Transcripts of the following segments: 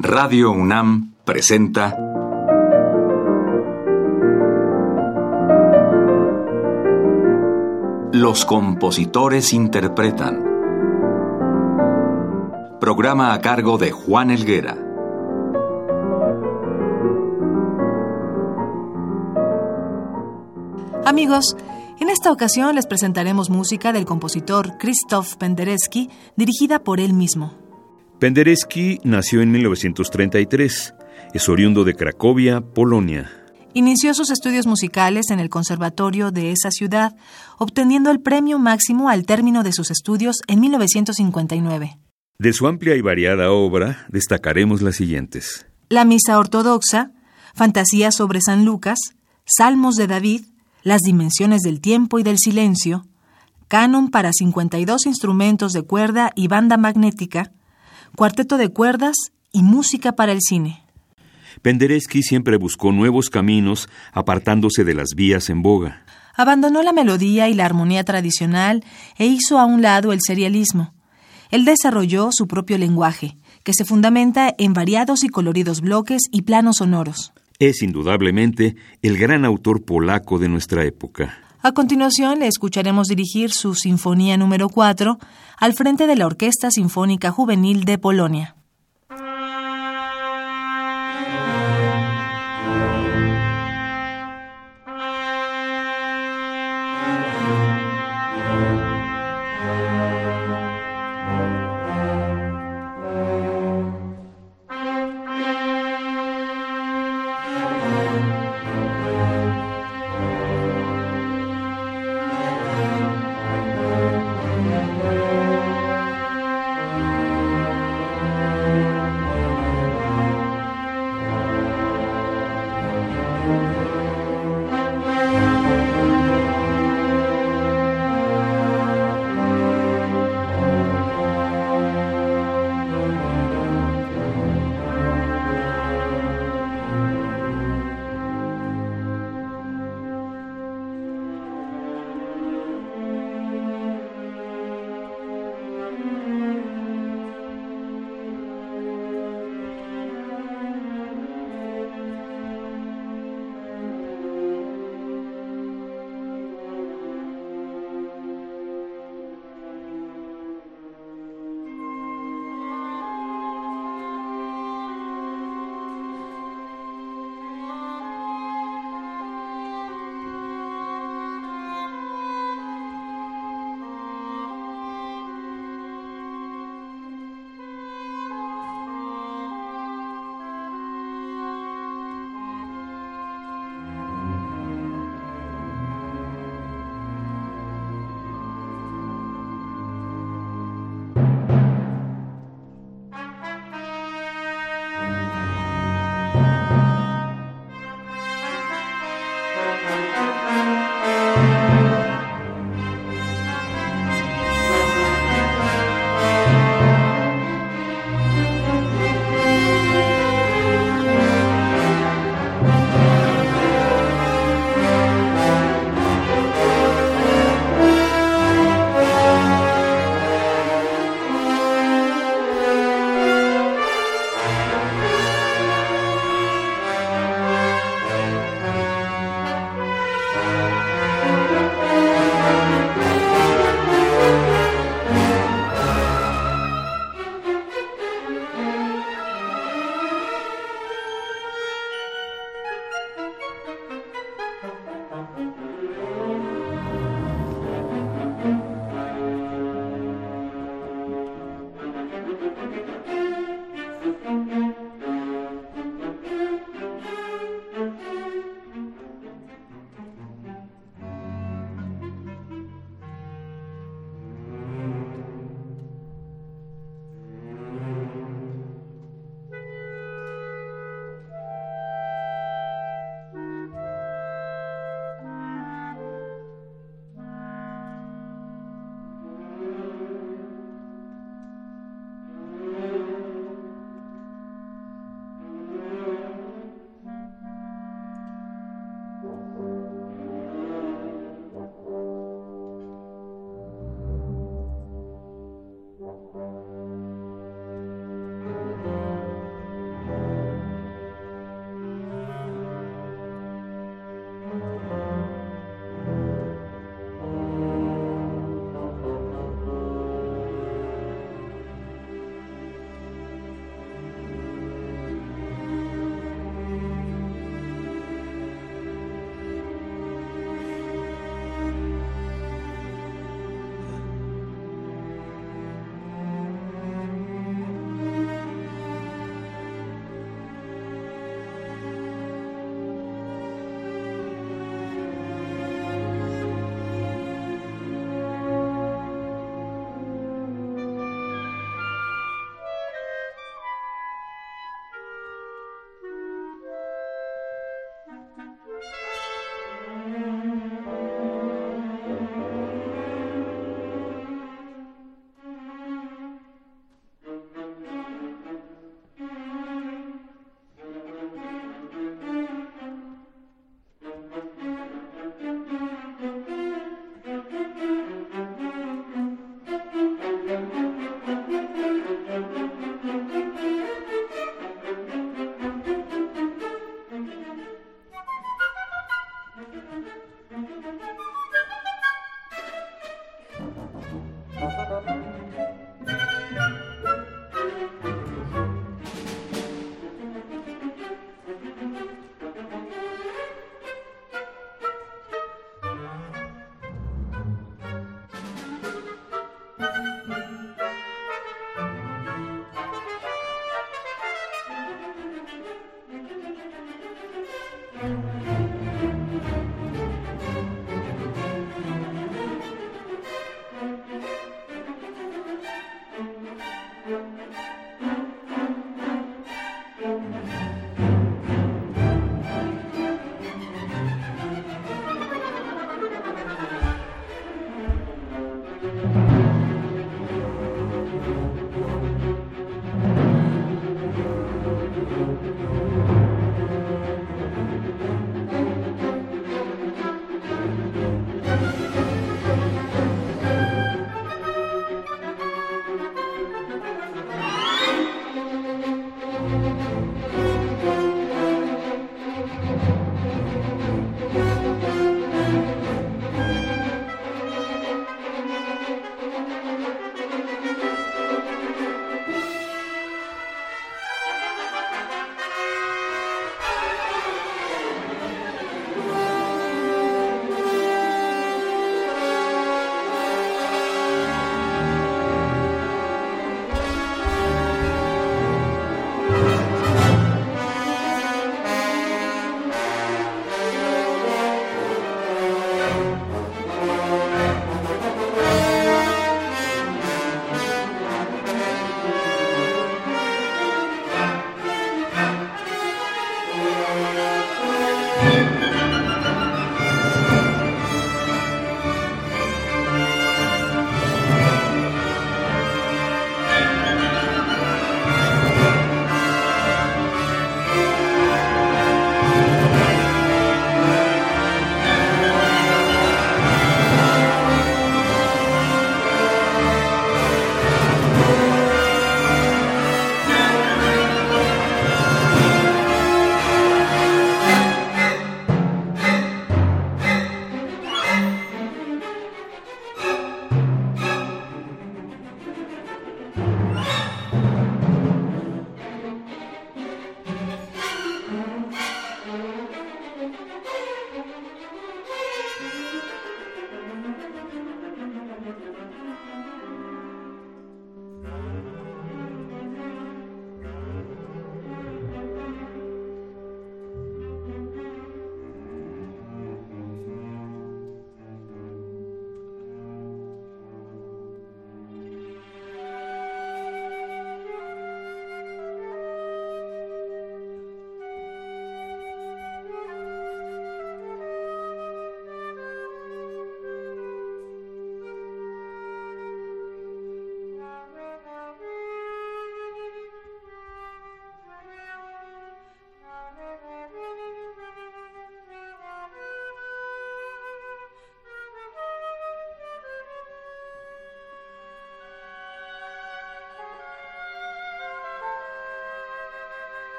Radio UNAM presenta Los compositores interpretan. Programa a cargo de Juan Elguera. Amigos, en esta ocasión les presentaremos música del compositor Krzysztof Penderecki, dirigida por él mismo. Penderecki nació en 1933. Es oriundo de Cracovia, Polonia. Inició sus estudios musicales en el conservatorio de esa ciudad, obteniendo el premio máximo al término de sus estudios en 1959. De su amplia y variada obra destacaremos las siguientes. La Misa Ortodoxa, Fantasía sobre San Lucas, Salmos de David, Las Dimensiones del Tiempo y del Silencio, Canon para 52 instrumentos de cuerda y banda magnética, Cuarteto de cuerdas y música para el cine. Penderecki siempre buscó nuevos caminos, apartándose de las vías en boga. Abandonó la melodía y la armonía tradicional e hizo a un lado el serialismo. Él desarrolló su propio lenguaje, que se fundamenta en variados y coloridos bloques y planos sonoros. Es indudablemente el gran autor polaco de nuestra época. A continuación le escucharemos dirigir su Sinfonía número 4 al frente de la Orquesta Sinfónica Juvenil de Polonia.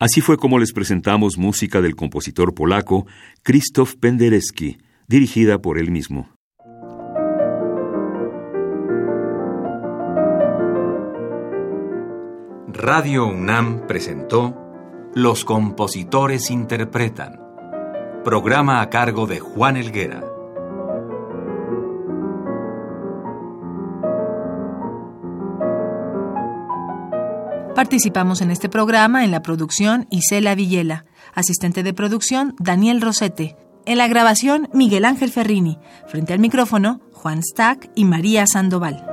Así fue como les presentamos música del compositor polaco Krzysztof Penderecki, dirigida por él mismo. Radio UNAM presentó Los compositores interpretan, programa a cargo de Juan Elguera. Participamos en este programa en la producción Isela Villela, asistente de producción Daniel Rosete, en la grabación Miguel Ángel Ferrini, frente al micrófono Juan Stack y María Sandoval.